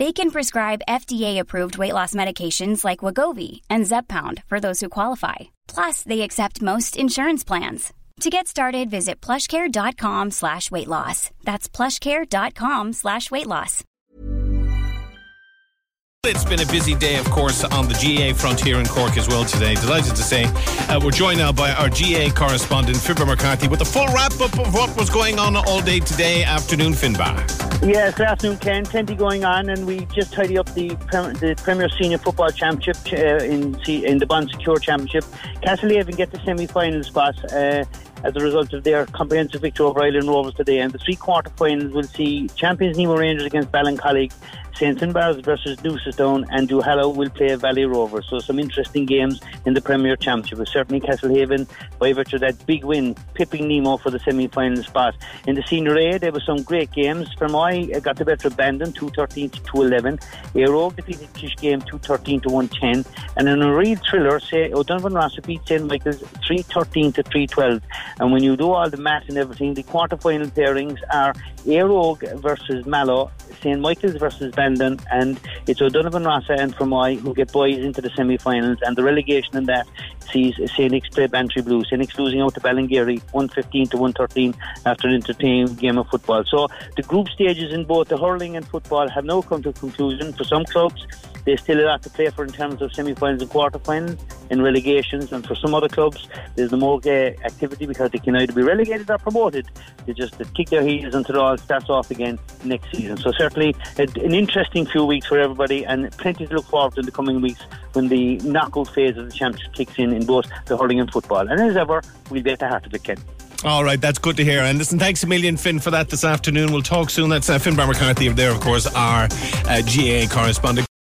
They can prescribe FDA-approved weight loss medications like Wegovy and Zepbound for those who qualify. Plus, they accept most insurance plans. To get started, visit plushcare.com slash weight loss. That's plushcare.com slash weight loss. It's been a busy day, of course, on the GAA front here in Cork as well today. Delighted to say uh, we're joined now by our GAA correspondent, Finbar McCarthy, with a full wrap up of what was going on all day today afternoon, Finbar. Yes, good afternoon, Ken. Plenty going on, and we just tidy up the the Premier Senior Football Championship uh, in in the Bon Secours Championship. Castlehaven get the semi-final spot. Uh, as a result of their comprehensive victory over Island Rovers today. And the three quarter finals will see champions Nemo Rangers against Ballincollig St. Finbarrs versus Newcestown and Duhallow will play Valley Rovers. So some interesting games in the Premier Championship. With certainly Castlehaven, by virtue of that big win, pipping Nemo for the semi-final spot. In the Senior A, there were some great games. Fermoy got the better of Bandon, 213 to 211. Aero defeated Kiskeam 213 to 110. And in a real thriller, say O'Donovan Ross beat St. Michael's 313 to 312. And when you do all the math and everything, the quarter-final pairings are Aero versus Mallow, St. Michael's versus Bandon and it's O'Donovan Rossa and Fermoy who get boys into the semi-finals, and the relegation in that sees St. Play Bantry Blue. St. Losing out to Ballingeary 115 to 113 after an entertaining game of football. So the group stages in both the hurling and football have now come to a conclusion. For some clubs, they still a lot to play for in terms of semi-finals and quarter-finals and relegations. And for some other clubs, there's the more uh, activity because they can either be relegated or promoted. They just they kick their heels until it all starts off again next season. So certainly an interesting few weeks for everybody, and plenty to look forward to in the coming weeks when the knockout phase of the championship kicks in in both the hurling and football. And as ever, we'll be at the heart of it, Ken. All right, that's good to hear. And listen, thanks a million, Finn, for that this afternoon. We'll talk soon. That's uh, Finbar McCarthy there, of course, our uh, GAA correspondent.